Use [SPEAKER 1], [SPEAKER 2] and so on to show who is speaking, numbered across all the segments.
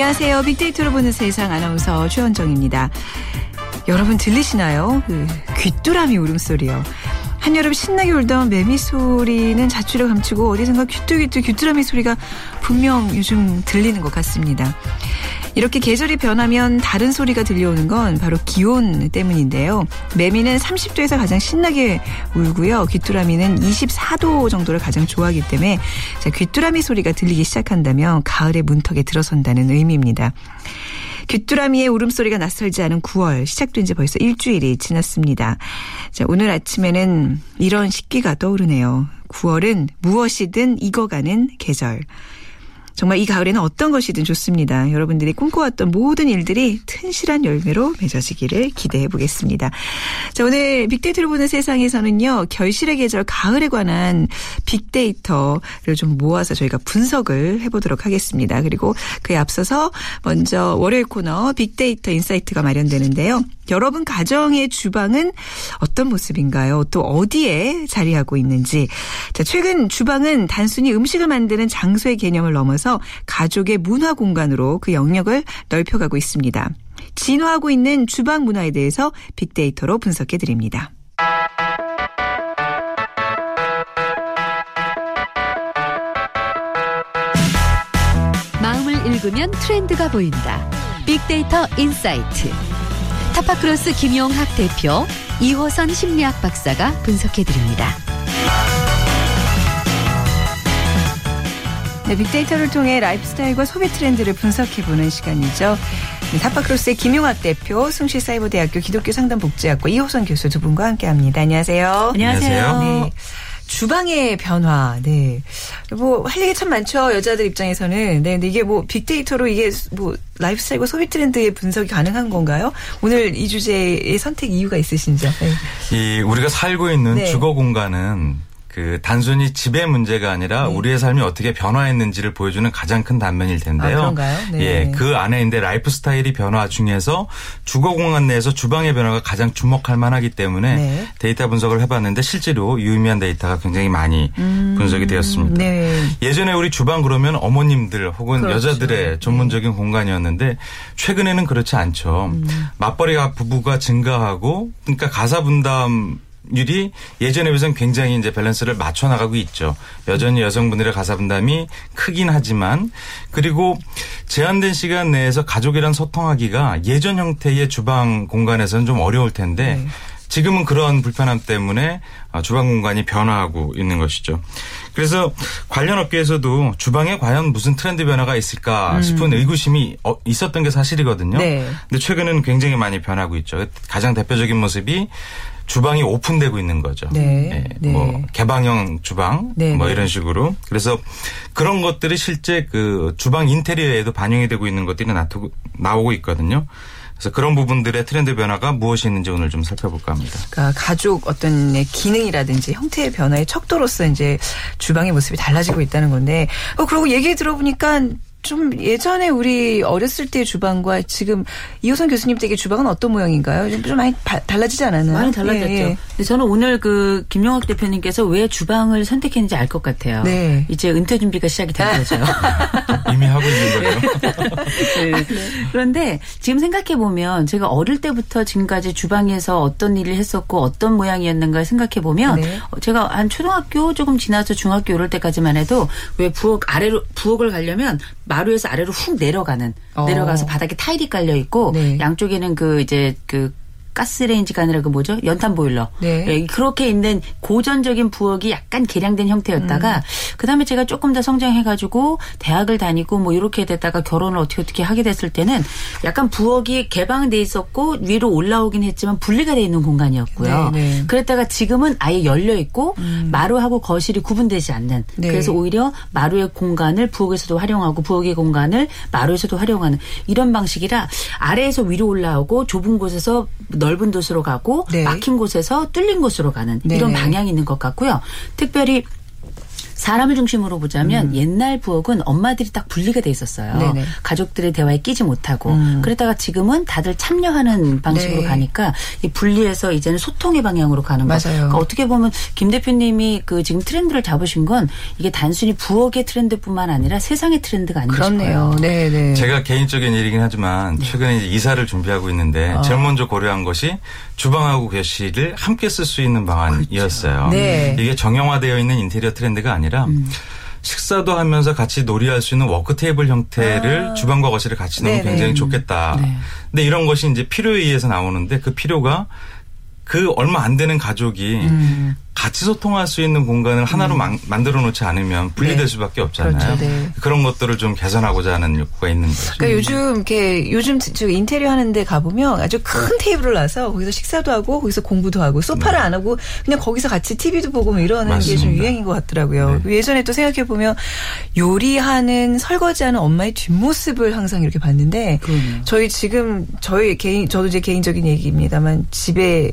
[SPEAKER 1] 안녕하세요. 빅데이터로 보는 세상 아나운서 최원정입니다. 여러분 들리시나요? 그 귀뚜라미 울음소리요. 한여름 신나게 울던 매미 소리는 자취를 감추고 어디선가 귀뚜귀뚜 귀뚜라미 소리가 분명 요즘 들리는 것 같습니다. 이렇게 계절이 변하면 다른 소리가 들려오는 건 바로 기온 때문인데요. 매미는 30도에서 가장 신나게 울고요. 귀뚜라미는 24도 정도를 가장 좋아하기 때문에 자, 귀뚜라미 소리가 들리기 시작한다면 가을의 문턱에 들어선다는 의미입니다. 귀뚜라미의 울음소리가 낯설지 않은 9월 시작된 지 벌써 일주일이 지났습니다. 자, 오늘 아침에는 이런 식기가 떠오르네요. 9월은 무엇이든 익어가는 계절. 정말 이 가을에는 어떤 것이든 좋습니다. 여러분들이 꿈꿔왔던 모든 일들이 튼실한 열매로 맺어지기를 기대해 보겠습니다. 자, 오늘 빅데이터를 보는 세상에서는요, 결실의 계절 가을에 관한 빅데이터를 좀 모아서 저희가 분석을 해보도록 하겠습니다. 그리고 그에 앞서서 먼저 월요일 코너 빅데이터 인사이트가 마련되는데요. 여러분 가정의 주방은 어떤 모습인가요? 또 어디에 자리하고 있는지. 자, 최근 주방은 단순히 음식을 만드는 장소의 개념을 넘어서 가족의 문화 공간으로 그 영역을 넓혀가고 있습니다. 진화하고 있는 주방 문화에 대해서 빅데이터로 분석해 드립니다.
[SPEAKER 2] 마음을 읽으면 트렌드가 보인다. 빅데이터 인사이트. 타파크로스 김용학 대표, 이호선 심리학 박사가 분석해 드립니다.
[SPEAKER 1] 네, 빅데이터를 통해 라이프스타일과 소비 트렌드를 분석해보는 시간이죠. 네, 타파크로스의 김용학 대표, 숭실사이버대학교 기독교 상담복지학과 이호선 교수 두 분과 함께합니다. 안녕하세요.
[SPEAKER 3] 안녕하세요.
[SPEAKER 1] 네. 주방의 변화, 네. 뭐, 할 얘기 참 많죠. 여자들 입장에서는. 네. 근데 이게 뭐, 빅데이터로 이게 뭐, 라이프 스타일과 소비 트렌드의 분석이 가능한 건가요? 오늘 이 주제의 선택 이유가 있으시죠? 네.
[SPEAKER 3] 이, 우리가 살고 있는
[SPEAKER 1] 네.
[SPEAKER 3] 주거 공간은 그 단순히 집의 문제가 아니라
[SPEAKER 1] 네.
[SPEAKER 3] 우리의 삶이 어떻게 변화했는지를 보여주는 가장 큰 단면일 텐데요.
[SPEAKER 1] 아, 그런가요? 네.
[SPEAKER 3] 예, 그 안에 있는데 라이프 스타일의 변화 중에서 주거 공간 내에서 주방의 변화가 가장 주목할 만하기 때문에
[SPEAKER 1] 네.
[SPEAKER 3] 데이터 분석을 해봤는데 실제로 유의미한 데이터가 굉장히 많이 분석이 되었습니다.
[SPEAKER 1] 네.
[SPEAKER 3] 예전에 우리 주방 그러면 어머님들 혹은
[SPEAKER 1] 그렇죠.
[SPEAKER 3] 여자들의 전문적인 공간이었는데 최근에는 그렇지 않죠. 맞벌이 부부가 증가하고 그러니까 가사 분담 율이 예전에 비해서는 굉장히 이제 밸런스를 맞춰 나가고 있죠. 여전히 여성분들의 가사 분담이 크긴 하지만 그리고 제한된 시간 내에서 가족이랑 소통하기가 예전 형태의 주방 공간에서는 좀 어려울 텐데
[SPEAKER 1] 네.
[SPEAKER 3] 지금은 그런 불편함 때문에 어, 주방 공간이 변화하고 있는 것이죠. 그래서 관련 업계에서도 주방에 과연 무슨 트렌드 변화가 있을까 싶은 의구심이 어, 있었던 게 사실이거든요.
[SPEAKER 1] 음. 네.
[SPEAKER 3] 근데 최근에는 굉장히 많이 변하고 있죠. 가장 대표적인 모습이 주방이 오픈되고 있는 거죠.
[SPEAKER 1] 네.
[SPEAKER 3] 예,
[SPEAKER 1] 네.
[SPEAKER 3] 뭐 개방형 주방
[SPEAKER 1] 네,
[SPEAKER 3] 뭐
[SPEAKER 1] 네.
[SPEAKER 3] 이런 식으로 그래서 그런 것들이 실제 그 주방 인테리어에도 반영이 되고 있는 것들이 나오고 있거든요. 그래서 그런 부분들의 트렌드 변화가 무엇이 있는지 오늘 좀 살펴볼까 합니다.
[SPEAKER 1] 그러니까 가족 어떤 네, 기능이라든지 형태의 변화의 척도로서 이제 주방의 모습이 달라지고 있다는 건데, 어, 그러고 얘기 들어보니까 좀 예전에 우리 어렸을 때의 주방과 지금 이호선 교수님 댁의 주방은 어떤 모양인가요? 좀- 좀 많이 바- 달라지지 않았나요?
[SPEAKER 4] 많이 달라졌죠.
[SPEAKER 1] 예, 예.
[SPEAKER 4] 저는 오늘 그 김용학 대표님께서 왜 주방을 선택했는지 알 것 같아요.
[SPEAKER 1] 네.
[SPEAKER 4] 이제 은퇴 준비가 시작이 된 거죠.
[SPEAKER 3] 이미 하고 있는 거죠.
[SPEAKER 4] 네. 그런데 지금 생각해 보면 제가 어릴 때부터 지금까지 주방에서 어떤 일을 했었고 어떤 모양이었는가 생각해 보면
[SPEAKER 1] 네.
[SPEAKER 4] 제가 한 초등학교 조금 지나서 중학교 이럴 때까지만 해도 왜 부엌 아래로 부엌을 가려면 마루에서 아래로 훅 내려가는
[SPEAKER 1] 어.
[SPEAKER 4] 내려가서 바닥에 타일이 깔려 있고
[SPEAKER 1] 네.
[SPEAKER 4] 양쪽에는 그 이제 그 가스레인지가 아니라 그 뭐죠? 연탄 보일러.
[SPEAKER 1] 네.
[SPEAKER 4] 예, 그렇게 있는 고전적인 부엌이 약간 개량된 형태였다가
[SPEAKER 1] 음.
[SPEAKER 4] 그다음에 제가 조금 더 성장해 가지고 대학을 다니고 뭐 이렇게 됐다가 결혼을 어떻게 어떻게 하게 됐을 때는 약간 부엌이 개방돼 있었고 위로 올라오긴 했지만 분리가 돼 있는 공간이었고요.
[SPEAKER 1] 네, 네.
[SPEAKER 4] 그랬다가 지금은 아예 열려 있고 마루하고 거실이 구분되지 않는
[SPEAKER 1] 네.
[SPEAKER 4] 그래서 오히려 마루의 공간을 부엌에서도 활용하고 부엌의 공간을 마루에서도 활용하는 이런 방식이라 아래에서 위로 올라오고 좁은 곳에서 넓은 곳으로 가고
[SPEAKER 1] 네.
[SPEAKER 4] 막힌 곳에서 뚫린 곳으로 가는
[SPEAKER 1] 네.
[SPEAKER 4] 이런 방향이 있는 것 같고요. 특별히 사람을 중심으로 보자면 옛날 부엌은 엄마들이 딱 분리가 돼 있었어요.
[SPEAKER 1] 음. 네네.
[SPEAKER 4] 가족들의 대화에 끼지 못하고
[SPEAKER 1] 음.
[SPEAKER 4] 그러다가 지금은 다들 참여하는 방식으로
[SPEAKER 1] 네.
[SPEAKER 4] 가니까 이 분리해서 이제는 소통의 방향으로 가는 거.
[SPEAKER 1] 맞아요.
[SPEAKER 4] 그러니까 어떻게 보면 김 대표님이 그 지금 트렌드를 잡으신 건 이게 단순히 부엌의 트렌드뿐만 아니라 세상의 트렌드가 아닌가
[SPEAKER 1] 그렇네요.
[SPEAKER 4] 싶어요.
[SPEAKER 1] 네, 네.
[SPEAKER 3] 제가 개인적인 일이긴 하지만 최근에 이제 이사를 준비하고 있는데
[SPEAKER 1] 어.
[SPEAKER 3] 제일 먼저 고려한 것이 주방하고 거실을 함께 쓸 수 있는 방안이었어요.
[SPEAKER 1] 네.
[SPEAKER 3] 이게 정형화되어 있는 인테리어 트렌드가 아니라 식사도 하면서 같이 놀이할 수 있는 work 테이블 형태를 주방과 거실을 같이
[SPEAKER 1] 아. 네네.
[SPEAKER 3] 굉장히 좋겠다.
[SPEAKER 4] 네.
[SPEAKER 3] 근데 이런 것이 이제 필요에 의해서 나오는데 그 필요가 그 얼마 안 되는 가족이
[SPEAKER 1] 음.
[SPEAKER 3] 같이 소통할 수 있는 공간을 하나로 만, 만들어 놓지 않으면 분리될
[SPEAKER 1] 네.
[SPEAKER 3] 수밖에 없잖아요.
[SPEAKER 1] 그렇죠, 네.
[SPEAKER 3] 그런 것들을 좀 개선하고자 하는 욕구가 있는 거죠.
[SPEAKER 1] 그러니까 요즘 이렇게 요즘 저 인테리어 하는데 가보면 아주 큰 테이블을 놔서 거기서 식사도 하고 거기서 공부도 하고 소파를 안 하고 그냥 거기서 같이 TV도 보고 뭐 이러는 게좀
[SPEAKER 3] 네.
[SPEAKER 1] 유행인 것 같더라고요. 예전에 또 생각해 보면 요리하는 설거지하는 엄마의 뒷모습을 항상 이렇게 봤는데
[SPEAKER 4] 그러네요.
[SPEAKER 1] 저희 지금 저희 개인 저도 제 개인적인 얘기입니다만 집에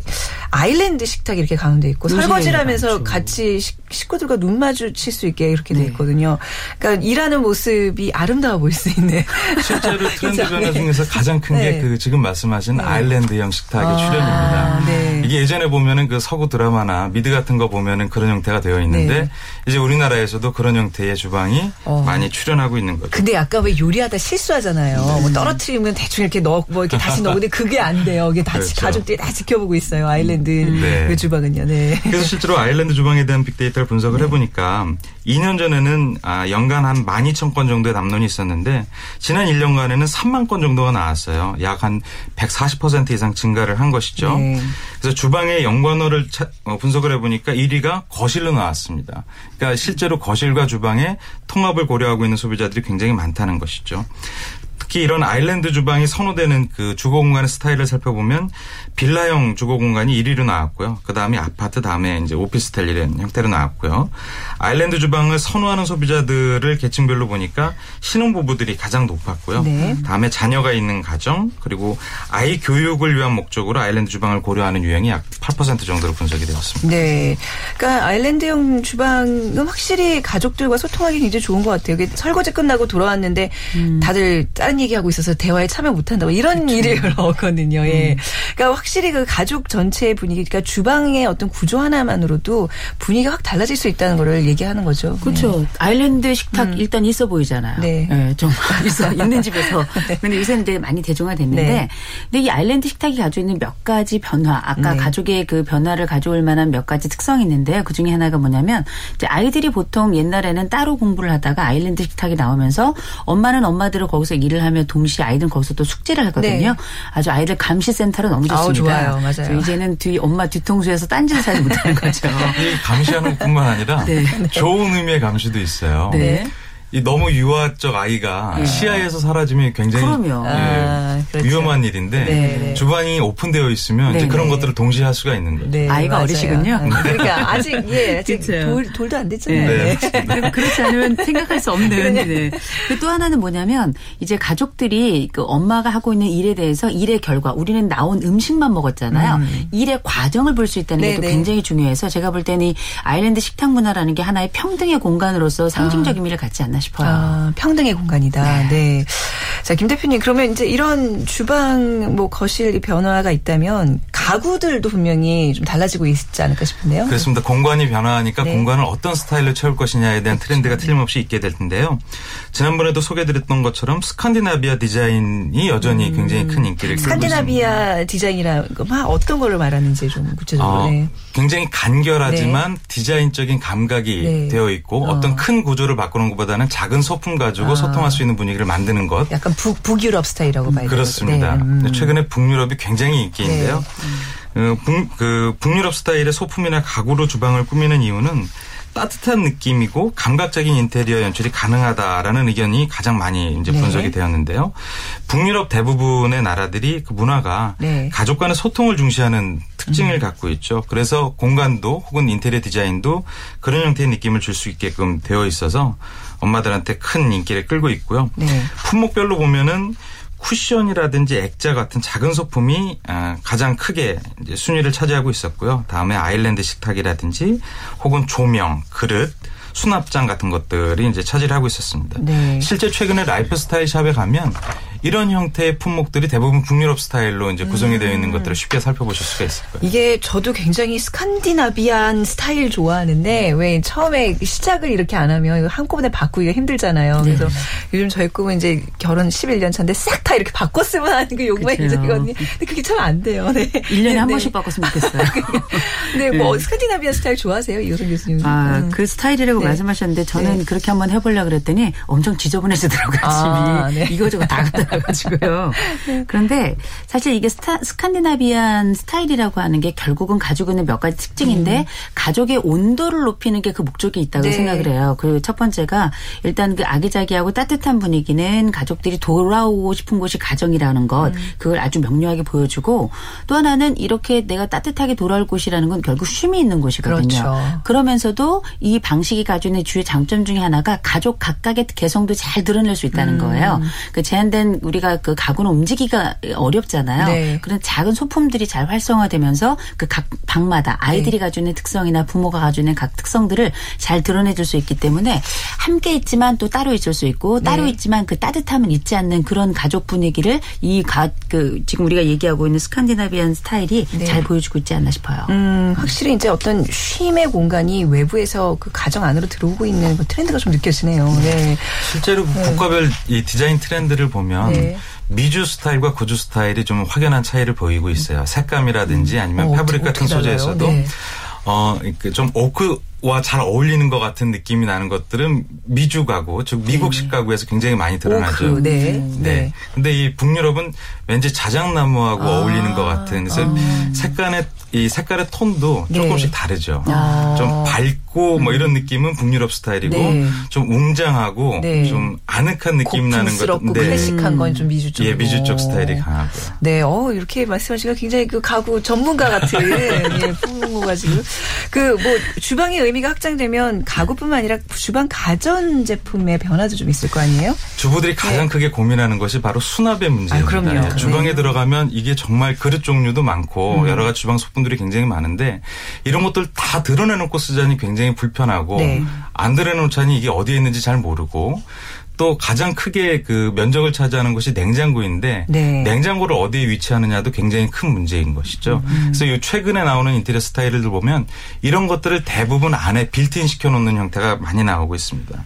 [SPEAKER 1] 아일랜드 식탁이 이렇게 가운데 있고 설거지를 하면서
[SPEAKER 4] 많죠.
[SPEAKER 1] 같이 식- 식구들과 눈 마주칠 수 있게 이렇게 돼
[SPEAKER 4] 네.
[SPEAKER 1] 있거든요. 그러니까 일하는 모습이 아름다워 보일 수 있는
[SPEAKER 3] 실제로 트렌드? 변화
[SPEAKER 1] 네.
[SPEAKER 3] 중에서 가장 큰게
[SPEAKER 1] 네.
[SPEAKER 3] 그 지금 말씀하신 아일랜드형 식탁의
[SPEAKER 1] 아,
[SPEAKER 3] 출현입니다.
[SPEAKER 1] 네.
[SPEAKER 3] 이게 예전에 보면은 그 서구 드라마나 미드 같은 거 보면은 그런 형태가 되어 있는데
[SPEAKER 1] 네.
[SPEAKER 3] 이제 우리나라에서도 그런 형태의 주방이
[SPEAKER 1] 어.
[SPEAKER 3] 많이 출현하고 있는 거죠.
[SPEAKER 1] 근데 약간 왜 요리하다 실수하잖아요. 뭐 떨어뜨리면 대충 이렇게 넣어 뭐 이렇게 다시 넣고 근데 그게 안 돼요. 이게 다 지-
[SPEAKER 3] 그렇죠.
[SPEAKER 1] 가족들이 다 지켜보고 있어요. 아일랜드
[SPEAKER 3] 네.
[SPEAKER 1] 그 주방은요. 네.
[SPEAKER 3] 그래서 실제로 아일랜드 주방에 대한 빅데이터를 분석을 해보니까 2년 전에는 아, 연간 한 12,000건 정도의 담론이 있었는데 지난 1년간에는 3만 건 정도가 나왔어요. 약 한 140% 이상 증가를 한 것이죠.
[SPEAKER 1] 네.
[SPEAKER 3] 그래서 주방의 연관어를 차- 어, 분석을 해보니까 1위가 거실로 나왔습니다. 그러니까 실제로 거실과 주방의 통합을 고려하고 있는 소비자들이 굉장히 많다는 것이죠. 특히 이런 아일랜드 주방이 선호되는 그 주거 공간의 스타일을 살펴보면 빌라형 주거 공간이 1위로 나왔고요. 그 다음에 아파트 다음에 이제 오피스텔 이런 형태로 나왔고요. 아일랜드 주방을 선호하는 소비자들을 계층별로 보니까 신혼부부들이 가장 높았고요.
[SPEAKER 1] 네.
[SPEAKER 3] 다음에 자녀가 있는 가정 그리고 아이 교육을 위한 목적으로 아일랜드 주방을 고려하는 유형이 약 8% 정도로 분석이 되었습니다.
[SPEAKER 1] 네. 그러니까 아일랜드형 주방은 확실히 가족들과 소통하기 굉장히 좋은 것 같아요. 이게 설거지 끝나고 돌아왔는데 다들 다른 얘기하고 있어서 대화에 참여 못한다고 이런 일이 나오거든요. 예. 그러니까 확실히 그 가족 전체의 분위기, 그러니까 주방의 어떤 구조 하나만으로도 분위기가 확 달라질 수 있다는 거를 얘기하는 거죠.
[SPEAKER 4] 그렇죠. 아일랜드 식탁 일단 있어 보이잖아요.
[SPEAKER 1] 네.
[SPEAKER 4] 예, 좀 있어 있는 집에서. 근데 요새는 되게 많이 대중화됐는데,
[SPEAKER 1] 네.
[SPEAKER 4] 근데 이 아일랜드 식탁이 가지고 있는 몇 가지 변화, 아까
[SPEAKER 1] 네.
[SPEAKER 4] 가족의 그 변화를 가져올 만한 몇 가지 특성이 있는데요. 그 중에 하나가 뭐냐면 이제 아이들이 보통 옛날에는 따로 공부를 하다가 아일랜드 식탁이 나오면서 엄마는 엄마들을 거기서 일을 하며 동시에 아이들은 거기서 또 숙제를 하거든요.
[SPEAKER 1] 네.
[SPEAKER 4] 아주 아이들 감시 센터로 너무
[SPEAKER 1] 아우,
[SPEAKER 4] 좋습니다.
[SPEAKER 1] 좋아요. 맞아요.
[SPEAKER 4] 이제는 뒤 엄마 뒤통수에서 딴짓을 하지 못하는 거죠.
[SPEAKER 3] 이 감시하는 것뿐만 아니라
[SPEAKER 4] 네.
[SPEAKER 3] 좋은 의미의 감시도 있어요.
[SPEAKER 4] 네.
[SPEAKER 3] 이 너무 유아적 아이가 시야에서 사라지면 굉장히. 예,
[SPEAKER 1] 아, 그렇죠.
[SPEAKER 3] 위험한 일인데
[SPEAKER 1] 네, 네.
[SPEAKER 3] 주방이 오픈되어 있으면 이제
[SPEAKER 4] 네,
[SPEAKER 3] 그런
[SPEAKER 1] 네.
[SPEAKER 3] 것들을 동시에 할 수가 있는 거죠.
[SPEAKER 1] 네,
[SPEAKER 4] 아이가
[SPEAKER 1] 맞아요.
[SPEAKER 4] 어리시군요.
[SPEAKER 1] 음, 그러니까 아직 예, 아직. 돌, 돌도 안 됐잖아요.
[SPEAKER 3] 네.
[SPEAKER 1] 네.
[SPEAKER 4] 그- 그렇지 않으면 생각할 수 없는. 네. 그또 하나는 뭐냐면 이제 가족들이 그 엄마가 하고 있는 일에 대해서 일의 결과 우리는 나온 음식만 먹었잖아요. 일의 과정을 볼 수 있다는 게또
[SPEAKER 1] 네네.
[SPEAKER 4] 굉장히 중요해서 제가 볼 때는 이 아일랜드 식탁 문화라는 게 하나의 평등의 공간으로서 상징적 의미를 갖지 않나 싶어요.
[SPEAKER 1] 아, 평등의 공간이다. 네. 자, 김 대표님, 그러면 이제 이런 주방, 뭐, 거실 변화가 있다면 가구들도 분명히 좀 달라지고 있지 않을까 싶은데요.
[SPEAKER 3] 그렇습니다. 공간이 변화하니까
[SPEAKER 1] 네.
[SPEAKER 3] 공간을 어떤 스타일로 채울 것이냐에 대한 트렌드가 틀림없이 있게 될 텐데요. 지난번에도 소개드렸던 것처럼 스칸디나비아 디자인이 여전히 굉장히 큰 인기를 끌고 있습니다.
[SPEAKER 1] 스칸디나비아 디자인이라는 어떤 거를 말하는지 좀 구체적으로.
[SPEAKER 3] 어,
[SPEAKER 1] 네.
[SPEAKER 3] 굉장히 간결하지만 디자인적인 감각이
[SPEAKER 1] 네.
[SPEAKER 3] 되어 있고
[SPEAKER 1] 어.
[SPEAKER 3] 어. 떤 큰 구조를 바꾸는 것보다는 작은 소품 가지고
[SPEAKER 1] 아.
[SPEAKER 3] 소통할 수 있는 분위기를 만드는 것.
[SPEAKER 1] 약간 북, 북유럽 스타일이라고 봐야 되죠.
[SPEAKER 3] 그렇습니다.
[SPEAKER 1] 네. 음.
[SPEAKER 3] 최근에 북유럽이 굉장히 인기인데요. 어, 북, 그 북유럽 스타일의 소품이나 가구로 주방을 꾸미는 이유는 따뜻한 느낌이고 감각적인 인테리어 연출이 가능하다라는 의견이 가장 많이 이제
[SPEAKER 1] 네.
[SPEAKER 3] 분석이 되었는데요. 북유럽 대부분의 나라들이 그 문화가
[SPEAKER 1] 네. 음.
[SPEAKER 3] 가족 간의 소통을 중시하는 특징을 갖고 있죠. 그래서 공간도 혹은 인테리어 디자인도 그런 형태의 느낌을 줄 수 있게끔 되어 있어서 엄마들한테 큰 인기를 끌고 있고요.
[SPEAKER 1] 네.
[SPEAKER 3] 품목별로 보면은 쿠션이라든지 액자 같은 작은 소품이 아, 가장 크게 이제 순위를 차지하고 있었고요. 다음에 아일랜드 식탁이라든지 혹은 조명, 그릇, 수납장 같은 것들이 이제 차지를 하고 있었습니다.
[SPEAKER 1] 네.
[SPEAKER 3] 실제 최근에 라이프 스타일 샵에 가면 이런 형태의 품목들이 대부분 북유럽 스타일로 이제 구성이 되어 있는 것들을 쉽게 살펴보실 수가 있을 거예요.
[SPEAKER 1] 이게 저도 굉장히 Scandinavian 스타일 좋아하는데 왜 처음에 시작을 이렇게 안 하면 이거 한꺼번에 바꾸기가 힘들잖아요.
[SPEAKER 4] 네.
[SPEAKER 1] 그래서 요즘 저희 꿈은 이제 결혼 11년 차인데 싹 다 이렇게 바꿨으면 하는 게 욕망이
[SPEAKER 4] 그쵸.
[SPEAKER 1] 있거든요. 근데 그게 참 안 돼요. 네.
[SPEAKER 4] 1년에 한
[SPEAKER 1] 네.
[SPEAKER 4] 번씩 바꿨으면 좋겠어요.
[SPEAKER 1] 네, 뭐 Scandinavian 스타일 좋아하세요, 이호선 교수님?
[SPEAKER 4] 아,
[SPEAKER 1] 음.
[SPEAKER 4] 그 스타일이라고
[SPEAKER 1] 네.
[SPEAKER 4] 말씀하셨는데 저는
[SPEAKER 1] 네.
[SPEAKER 4] 그렇게 한번 해보려고 그랬더니 엄청 지저분해지더라고요,
[SPEAKER 1] 아,
[SPEAKER 4] 집이.
[SPEAKER 1] 네.
[SPEAKER 4] 이거저거 다 갖다 놔 가지고요. 그런데 사실 이게 스타, Scandinavian 스타일이라고 하는 게 결국은 가지고 있는 몇 가지 특징인데 가족의 온도를 높이는 게 그 목적이 있다고
[SPEAKER 1] 네.
[SPEAKER 4] 생각을 해요. 그 첫 번째가 일단 그 아기자기하고 따뜻한 분위기는 가족들이 돌아오고 싶은 곳이 가정이라는 것 그걸 아주 명료하게 보여주고 또 하나는 이렇게 내가 따뜻하게 돌아올 곳이라는 건 결국 쉼이 있는 곳이거든요.
[SPEAKER 1] 그렇죠.
[SPEAKER 4] 그러면서도 이 방식이 가지고 있는 주요 장점 중에 하나가 가족 각각의 개성도 잘 드러낼 수 있다는
[SPEAKER 1] 음.
[SPEAKER 4] 거예요. 그 제한된 우리가 그 가구는 움직이기가 어렵잖아요.
[SPEAKER 1] 네.
[SPEAKER 4] 그런 작은 소품들이 잘 활성화되면서 그 각 방마다 아이들이
[SPEAKER 1] 네.
[SPEAKER 4] 가지고 있는 특성이나 부모가 가지고 있는 각 특성들을 잘 드러내줄 수 있기 때문에 함께 있지만 또 따로 있을 수 있고 따로
[SPEAKER 1] 네.
[SPEAKER 4] 있지만 그 따뜻함은 잊지 않는 그런 가족 분위기를 이 가 그 지금 우리가 얘기하고 있는 Scandinavian 스타일이
[SPEAKER 1] 네.
[SPEAKER 4] 잘 보여주고 있지 않나 싶어요.
[SPEAKER 1] 음, 확실히 이제 어떤 쉼의 공간이 외부에서 그 가정 안으로 들어오고 있는 그 트렌드가 좀 느껴지네요. 네.
[SPEAKER 3] 실제로 국가별 이 디자인 트렌드를 보면
[SPEAKER 1] 네.
[SPEAKER 3] 미주 스타일과 구주 스타일이 좀 확연한 차이를 보이고 있어요. 색감이라든지 아니면
[SPEAKER 1] 어,
[SPEAKER 3] 패브릭 같은? 소재에서도
[SPEAKER 1] 네.
[SPEAKER 3] 어, 좀 오크 와잘 어울리는 것 같은 느낌이 나는 것들은 미주 가구, 즉 미국식 가구에서 굉장히 많이 드러나죠.
[SPEAKER 1] 오크, 네.
[SPEAKER 3] 네.
[SPEAKER 1] 네.
[SPEAKER 3] 근데 이 북유럽은 왠지 자작나무하고
[SPEAKER 1] 아.
[SPEAKER 3] 어울리는 것 같은 그래서 색깔의 이 색깔의 톤도
[SPEAKER 1] 네.
[SPEAKER 3] 조금씩 다르죠.
[SPEAKER 1] 아.
[SPEAKER 3] 좀 밝고 뭐 이런 느낌은 북유럽 스타일이고
[SPEAKER 1] 네.
[SPEAKER 3] 좀 웅장하고
[SPEAKER 1] 네.
[SPEAKER 3] 좀 아늑한 느낌 나는 것. 네.
[SPEAKER 1] 클래식한 건 좀 미주 쪽.
[SPEAKER 3] 예, 미주 쪽 스타일이 강하고요.
[SPEAKER 1] 네, 어, 이렇게 말씀하시니까 굉장히 그 가구 전문가 같은, 예, 풍모가 지금. 그, 뭐, 주방의 의미가 확장되면 가구뿐만 아니라 주방 가전 제품의 변화도 좀 있을 거 아니에요?
[SPEAKER 3] 주부들이 가장 크게 고민하는 것이 바로 수납의 문제입니다.
[SPEAKER 1] 네. 아, 그럼요.
[SPEAKER 3] 예, 주방에
[SPEAKER 1] 네.
[SPEAKER 3] 들어가면 이게 정말 그릇 종류도 많고 여러 가지 주방 소품들이 굉장히 많은데 이런 것들 다 드러내놓고 쓰자니 굉장히 불편하고
[SPEAKER 1] 네.
[SPEAKER 3] 안 드러내놓자니 이게 어디에 있는지 잘 모르고 또 가장 크게 그 면적을 차지하는 것이 냉장고인데
[SPEAKER 1] 네.
[SPEAKER 3] 냉장고를 어디에 위치하느냐도 굉장히 큰 문제인 것이죠. 그래서 이 최근에 나오는 인테리어 스타일을 보면 이런 것들을 대부분 안에 빌트인 시켜놓는 형태가 많이 나오고 있습니다.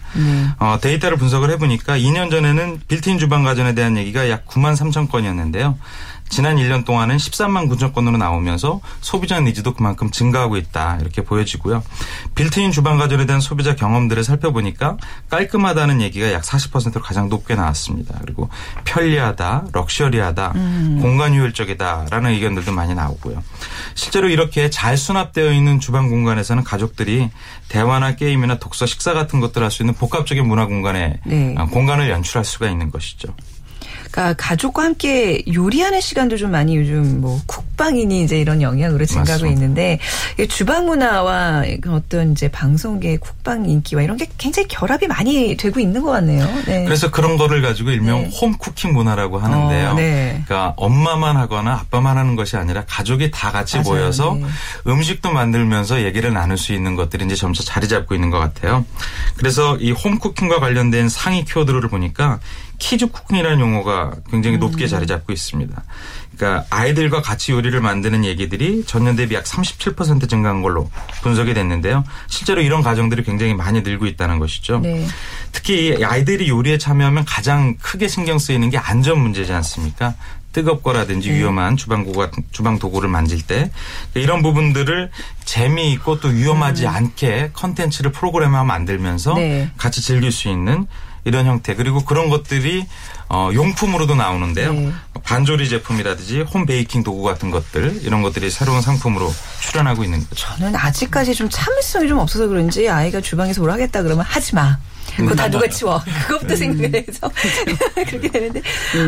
[SPEAKER 3] 어, 데이터를 분석을 해보니까 2년 전에는 빌트인 주방 가전에 대한 얘기가 약 9만 3천 건이었는데요. 지난 1년 동안은 13만 9천 건으로 나오면서 소비자 needs도 그만큼 증가하고 있다 이렇게 보여지고요. 빌트인 주방 가전에 대한 소비자 경험들을 살펴보니까 깔끔하다는 얘기가 약 40%로 가장 높게 나왔습니다. 그리고 편리하다, 럭셔리하다, 공간 효율적이다라는 의견들도 많이 나오고요. 실제로 이렇게 잘 수납되어 있는 주방 공간에서는 가족들이 대화나 게임이나 독서, 식사 같은 것들 을 할 수 있는 복합적인 문화 공간에
[SPEAKER 1] 네.
[SPEAKER 3] 어, 공간을 연출할 수가 있는 것이죠.
[SPEAKER 1] 그러니까 가족과 함께 요리하는 시간도 좀 많이 요즘 뭐 쿡방이니 이제 이런 영향으로 증가하고
[SPEAKER 3] 맞습니다.
[SPEAKER 1] 있는데 이 주방 문화와 그 어떤 이제 방송계 쿡방 인기와 이런 게 굉장히 결합이 많이 되고 있는 것 같네요. 네.
[SPEAKER 3] 그래서 그런 거를 가지고 일명
[SPEAKER 1] 네.
[SPEAKER 3] home cooking 문화라고 하는데요.
[SPEAKER 1] 어, 네.
[SPEAKER 3] 그러니까 엄마만 하거나 아빠만 하는 것이 아니라 가족이 다 같이
[SPEAKER 1] 맞아요.
[SPEAKER 3] 모여서
[SPEAKER 1] 네.
[SPEAKER 3] 음식도 만들면서 얘기를 나눌 수 있는 것들이 이제 점차 자리 잡고 있는 것 같아요. 그래서 이 home cooking과 관련된 상위 키워드를 보니까 kids cooking이라는 용어가 굉장히
[SPEAKER 1] 음.
[SPEAKER 3] 높게 자리 잡고 있습니다. 그러니까 아이들과 같이 요리를 만드는 얘기들이 전년 대비 약 37% 증가한 걸로 분석이 됐는데요. 실제로 이런 가정들이 굉장히 많이 늘고 있다는 것이죠.
[SPEAKER 1] 네.
[SPEAKER 3] 특히 이 아이들이 요리에 참여하면 가장 크게 신경 쓰이는 게 안전 문제지 않습니까? 뜨겁거라든지
[SPEAKER 1] 네.
[SPEAKER 3] 위험한 주방 도구 같은 주방 도구를 만질 때 이런 부분들을 재미있고 또 위험하지 않게 컨텐츠를 프로그램화 만들면서
[SPEAKER 1] 음. 네.
[SPEAKER 3] 같이 즐길 수 있는 이런 형태 그리고 그런 것들이 어, 용품으로도 나오는데요.
[SPEAKER 1] 네.
[SPEAKER 3] 반조리 제품이라든지 홈 베이킹 도구 같은 것들 이런 것들이 새로운 상품으로 출현하고 있는 거죠.
[SPEAKER 1] 저는 아직까지 좀 참을성이 좀 없어서 그런지 아이가 주방에서 뭘 하겠다 그러면 하지 마. 그거 다 누가 치워. 그것부터 생각해서 그렇게 되는데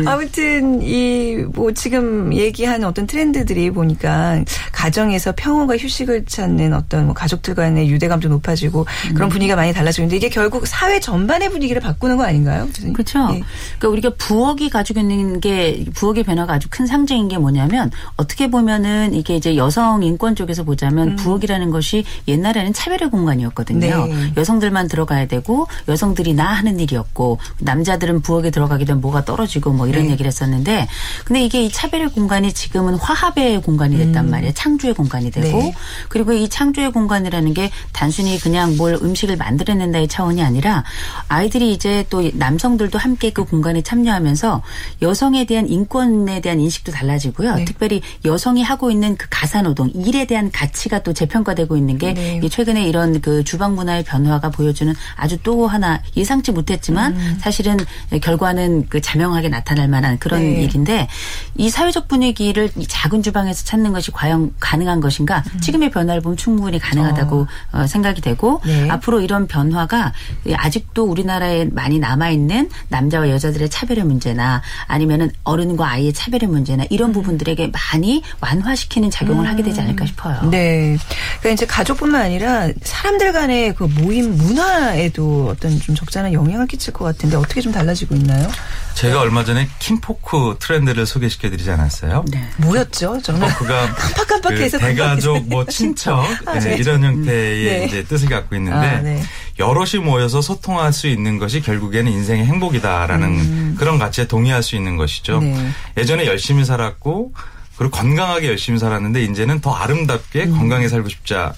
[SPEAKER 1] 아무튼 이 뭐 지금 얘기한 어떤 트렌드들이 보니까 가정에서 평온과 휴식을 찾는 어떤 뭐 가족들 간의 유대감도 높아지고 그런 분위기가 많이 달라지는데 이게 결국 사회 전반의 분위기를 바꾸는 거 아닌가요?
[SPEAKER 4] 그렇죠.
[SPEAKER 1] 예.
[SPEAKER 4] 그러니까 우리가 부엌이 가지고 있는 게 부엌의 변화가 아주 큰 상징인 게 뭐냐면 어떻게 보면은 이게 이제 여성 인권 쪽에서 보자면 부엌이라는 것이 옛날에는 차별의 공간이었거든요.
[SPEAKER 1] 네.
[SPEAKER 4] 여성들만 들어가야 되고 여성들이 나 하는 일이었고 남자들은 부엌에 들어가게 되면 뭐가 떨어지고 뭐 이런
[SPEAKER 1] 네.
[SPEAKER 4] 얘기를 했었는데 근데 이게 이 차별의 공간이 지금은 화합의 공간이 됐단 말이에요. 창조의 공간이 되고
[SPEAKER 1] 네.
[SPEAKER 4] 그리고 이 창조의 공간이라는 게 단순히 그냥 뭘 음식을 만들어낸다의 차원이 아니라 아이들이 이제 또 남성들도 함께 그 공간에 참여하면서 여성에 대한 인권에 대한 인식도 달라지고요.
[SPEAKER 1] 네.
[SPEAKER 4] 특별히 여성이 하고 있는 그 가사노동, 일에 대한 가치가 또 재평가되고 있는 게
[SPEAKER 1] 네.
[SPEAKER 4] 이 최근에 이런 그 주방 문화의 변화가 보여주는 아주 또 하나 예상치 못했지만
[SPEAKER 1] 음.
[SPEAKER 4] 사실은 결과는 그 자명하게 나타날 만한 그런
[SPEAKER 1] 네.
[SPEAKER 4] 일인데 이 사회적 분위기를 이 작은 주방에서 찾는 것이 과연 가능한 것인가? 지금의 변화를 보면 충분히 가능하다고 어, 생각이 되고
[SPEAKER 1] 음. 네.
[SPEAKER 4] 앞으로 이런 변화가 아직도 우리나라에 많이 남아 있는 남자와 여자들의 차별의 문제나 아니면은 어른과 아이의 차별의 문제나
[SPEAKER 1] 음.
[SPEAKER 4] 이런 부분들에게 많이 완화시키는 작용을 하게 되지 않을까 싶어요.
[SPEAKER 1] 네. 그러니까 이제 가족뿐만 아니라 사람들 간의 그 모임 문화에도 어떤 좀 적잖은 영향을 끼칠 것 같은데 어떻게 좀 달라지고 있나요?
[SPEAKER 3] 제가 얼마 전에 kinfolk 트렌드를 소개시켜드리지 않았어요?
[SPEAKER 4] 네.
[SPEAKER 1] 뭐였죠? 저는
[SPEAKER 3] 포크가
[SPEAKER 1] 깜빡깜빡해서
[SPEAKER 3] 그 대가족, 뭐 친척
[SPEAKER 1] 아,
[SPEAKER 3] 네,
[SPEAKER 1] 네.
[SPEAKER 3] 이런 형태의
[SPEAKER 1] 네.
[SPEAKER 3] 이제 뜻을 갖고 있는데
[SPEAKER 1] 아, 네.
[SPEAKER 3] 여럿이 모여서 소통할 수 있는 것이 결국에는 인생의 행복이다라는 그런 가치에 동의할 수 있는 것이죠.
[SPEAKER 1] 음. 네.
[SPEAKER 3] 예전에 열심히 살았고 그리고 건강하게 열심히 살았는데 이제는 더 아름답게
[SPEAKER 1] 음.
[SPEAKER 3] 건강히 살고 싶자.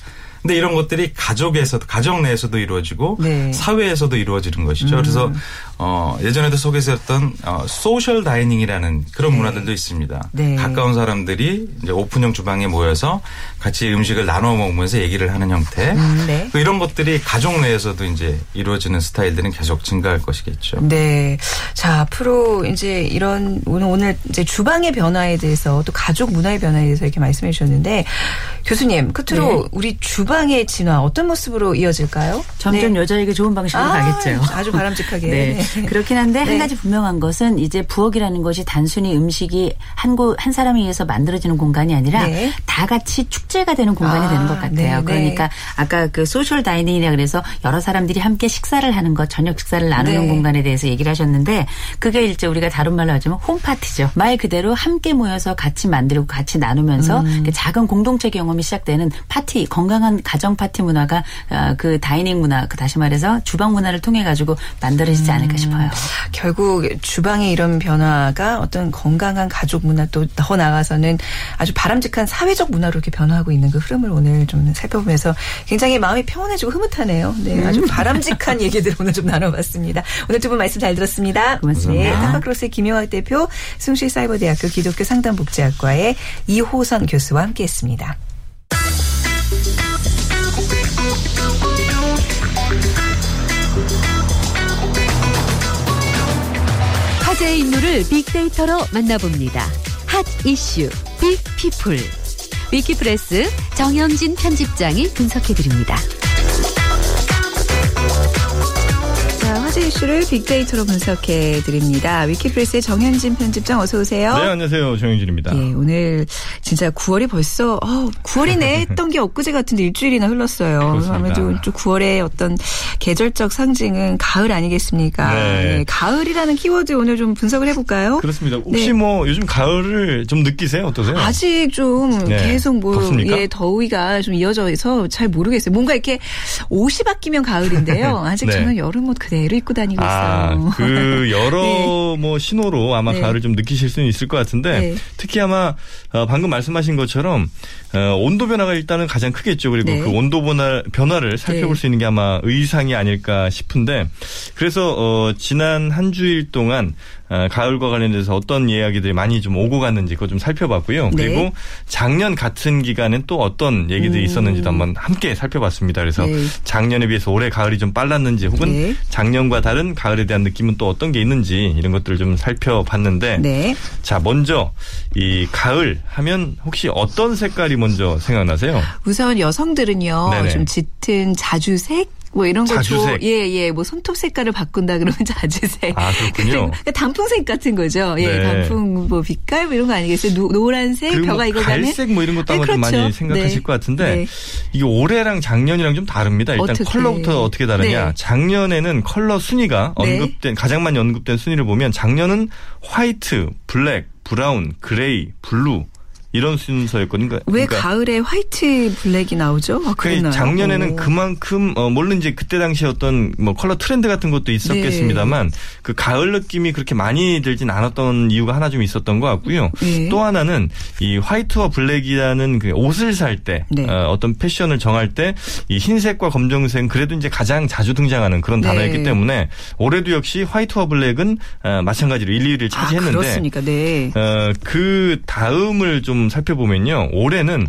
[SPEAKER 3] 근데 이런 것들이 가족에서도 가정 내에서도 이루어지고
[SPEAKER 1] 네. 음.
[SPEAKER 3] 사회에서도 이루어지는 것이죠. 그래서 어 예전에도 소개했었던 어 social dining이라는 그런 문화들도 있습니다.
[SPEAKER 1] 네.
[SPEAKER 3] 가까운 사람들이 이제 open형 주방에 모여서 같이 음식을 나눠 먹으면서 얘기를 하는 형태.
[SPEAKER 1] 음, 네.
[SPEAKER 3] 그 이런 것들이 가족 내에서도 이제 이루어지는 스타일들은 계속 증가할 것이겠죠.
[SPEAKER 1] 네. 자, 앞으로 이제 이런 오늘 오늘 이제 주방의 변화에 대해서 또 가족 문화의 변화에 대해서 이렇게 말씀해 주셨는데 교수님, 끝으로
[SPEAKER 4] 네.
[SPEAKER 1] 우리 주방의 진화 어떤 모습으로 이어질까요?
[SPEAKER 4] 점점
[SPEAKER 1] 네.
[SPEAKER 4] 여자에게 좋은 방식으로
[SPEAKER 1] 아,
[SPEAKER 4] 가겠죠.
[SPEAKER 1] 아주 바람직하게.
[SPEAKER 4] 네. 그렇긴 한데
[SPEAKER 1] 네.
[SPEAKER 4] 한 가지 분명한 것은 이제 부엌이라는 것이 단순히 음식이 한 곳 한 사람에 의해서 만들어지는 공간이 아니라
[SPEAKER 1] 네.
[SPEAKER 4] 다 같이 축제가 되는 공간이
[SPEAKER 1] 아,
[SPEAKER 4] 되는 것 같아요.
[SPEAKER 1] 네, 네.
[SPEAKER 4] 그러니까 아까 그 social dining이라 그래서 여러 사람들이 함께 식사를 하는 것, 저녁 식사를 나누는
[SPEAKER 1] 네.
[SPEAKER 4] 공간에 대해서 얘기를 하셨는데 그게 이제 우리가 다른 말로 하자면 home party죠. 말 그대로 함께 모여서 같이 만들고 같이 나누면서
[SPEAKER 1] 음.
[SPEAKER 4] 그 작은 공동체 경험이 시작되는 파티, 건강한 가정 파티 문화가 어, 그 dining 문화, 그 다시 말해서 주방 문화를 통해 가지고 만들어지지 않을까
[SPEAKER 1] 음.
[SPEAKER 4] 싶어요.
[SPEAKER 1] 결국 주방의 이런 변화가 어떤 건강한 가족 문화 또 더 나아가서는 아주 바람직한 사회적 문화로 이렇게 변화하고 있는 그 흐름을 오늘 좀 살펴보면서 굉장히 마음이 평온해지고 흐뭇하네요. 네, 아주 바람직한 얘기들 오늘 좀 나눠봤습니다. 오늘 두 분 말씀 잘 들었습니다.
[SPEAKER 4] 고맙습니다.
[SPEAKER 1] 네, 타파크로스의 김용학 대표, 숭실사이버대학교 기독교 상담복지학과의 이호선 교수와 함께했습니다.
[SPEAKER 2] 화제의 인물을 빅데이터로 만나봅니다. hot issue big people 위키프레스 정영진 편집장이 분석해드립니다.
[SPEAKER 1] 화제 이슈를 빅데이터로 분석해 드립니다. 위키프레스의 정영진 편집장 어서 오세요.
[SPEAKER 5] 네, 안녕하세요. 정영진입니다.
[SPEAKER 1] 예, 오늘 진짜 9월이 벌써 어, 9월이네 했던 게 엊그제 같은데 일주일이나 흘렀어요.
[SPEAKER 5] 그렇습니다.
[SPEAKER 1] 아무래도 좀 9월의 어떤 계절적 상징은 가을 아니겠습니까?
[SPEAKER 5] 네.
[SPEAKER 1] 예, 가을이라는 키워드 오늘 좀 분석을 해볼까요?
[SPEAKER 5] 그렇습니다. 혹시
[SPEAKER 1] 네.
[SPEAKER 5] 뭐 요즘 가을을 좀 느끼세요? 어떠세요?
[SPEAKER 1] 아직 좀
[SPEAKER 5] 네.
[SPEAKER 1] 계속 뭐
[SPEAKER 5] 덥습니까?
[SPEAKER 1] 예, 더위가 좀 이어져서 잘 모르겠어요. 뭔가 이렇게 옷이 바뀌면 가을인데요. 아직
[SPEAKER 5] 네.
[SPEAKER 1] 저는 여름 옷 그대로 입고 다니고
[SPEAKER 5] 아,
[SPEAKER 1] 있어요.
[SPEAKER 5] 그 여러
[SPEAKER 1] 네.
[SPEAKER 5] 뭐 신호로 아마
[SPEAKER 1] 네.
[SPEAKER 5] 가을을 좀 느끼실 수는 있을 것 같은데
[SPEAKER 1] 네.
[SPEAKER 5] 특히 아마 어, 방금 말씀하신 것처럼 어, 온도 변화가 일단은 가장 크겠죠. 그리고
[SPEAKER 1] 네.
[SPEAKER 5] 그 온도 변화, 변화를 살펴볼
[SPEAKER 1] 네.
[SPEAKER 5] 수 있는 게 아마 의상이 아닐까 싶은데 그래서 어, 지난 한 주일 동안 어, 가을과 관련돼서 어떤 이야기들이 많이 좀 오고 갔는지 그거 좀 살펴봤고요.
[SPEAKER 1] 네.
[SPEAKER 5] 그리고 작년 같은 기간엔 또 어떤 얘기들이 있었는지도 한번 함께 살펴봤습니다. 그래서
[SPEAKER 1] 음. 네.
[SPEAKER 5] 작년에 비해서 올해 가을이 좀 빨랐는지 혹은
[SPEAKER 1] 네.
[SPEAKER 5] 작년과 다른 가을에 대한 느낌은 또 어떤 게 있는지 이런 것들을 좀 살펴봤는데
[SPEAKER 1] 네.
[SPEAKER 5] 자 먼저 이 가을 하면 혹시 어떤 색깔이 먼저 생각나세요?
[SPEAKER 1] 우선 여성들은요
[SPEAKER 5] 네네.
[SPEAKER 1] 좀 짙은 자주색 뭐 이런 거
[SPEAKER 5] 자주색.
[SPEAKER 1] 예, 예. 뭐 손톱 색깔을 바꾼다 그러면 자주색.
[SPEAKER 5] 아, 그렇군요.
[SPEAKER 1] 그러니까 단풍색 같은 거죠. 예,
[SPEAKER 5] 네.
[SPEAKER 1] 단풍 뭐 빛깔 뭐 이런 거 아니겠어요? 노, 노란색
[SPEAKER 5] 그리고
[SPEAKER 1] 벼가
[SPEAKER 5] 뭐
[SPEAKER 1] 익어가는
[SPEAKER 5] 갈색 뭐 이런 것도 아마
[SPEAKER 1] 네,
[SPEAKER 5] 좀
[SPEAKER 1] 그렇죠.
[SPEAKER 5] 많이 생각하실
[SPEAKER 1] 네.
[SPEAKER 5] 것 같은데
[SPEAKER 1] 네.
[SPEAKER 5] 이게 올해랑 작년이랑 좀 다릅니다. 일단
[SPEAKER 1] 어떻게?
[SPEAKER 5] 컬러부터 어떻게 다르냐.
[SPEAKER 1] 네.
[SPEAKER 5] 작년에는 컬러 순위가
[SPEAKER 1] 네.
[SPEAKER 5] 언급된 가장 많이 언급된 순위를 보면 작년은 white, black, brown, gray, blue 이런 순서였거든요. 그러니까
[SPEAKER 1] 왜 가을에 white black이 나오죠? 아,
[SPEAKER 5] 그
[SPEAKER 1] 그랬나요?
[SPEAKER 5] 작년에는
[SPEAKER 1] 오.
[SPEAKER 5] 그만큼 어 물론 이제 그때 당시 어떤 뭐 컬러 트렌드 같은 것도 있었겠습니다만
[SPEAKER 1] 네.
[SPEAKER 5] 그 가을 느낌이 그렇게 많이 들진 않았던 이유가 하나 좀 있었던 것 같고요.
[SPEAKER 1] 네.
[SPEAKER 5] 또 하나는 이 white와 black이라는 그 옷을 살때
[SPEAKER 1] 네.
[SPEAKER 5] 어, 어떤 패션을 정할 때 이 흰색과 검정색 그래도 이제 가장 자주 등장하는 그런
[SPEAKER 1] 네.
[SPEAKER 5] 단어였기 때문에 올해도 역시 white와 black은 어, 마찬가지로 1, 2위를
[SPEAKER 1] 아,
[SPEAKER 5] 차지했는데
[SPEAKER 1] 그렇습니까? 네.
[SPEAKER 5] 어, 그 다음을 좀 살펴보면요. 올해는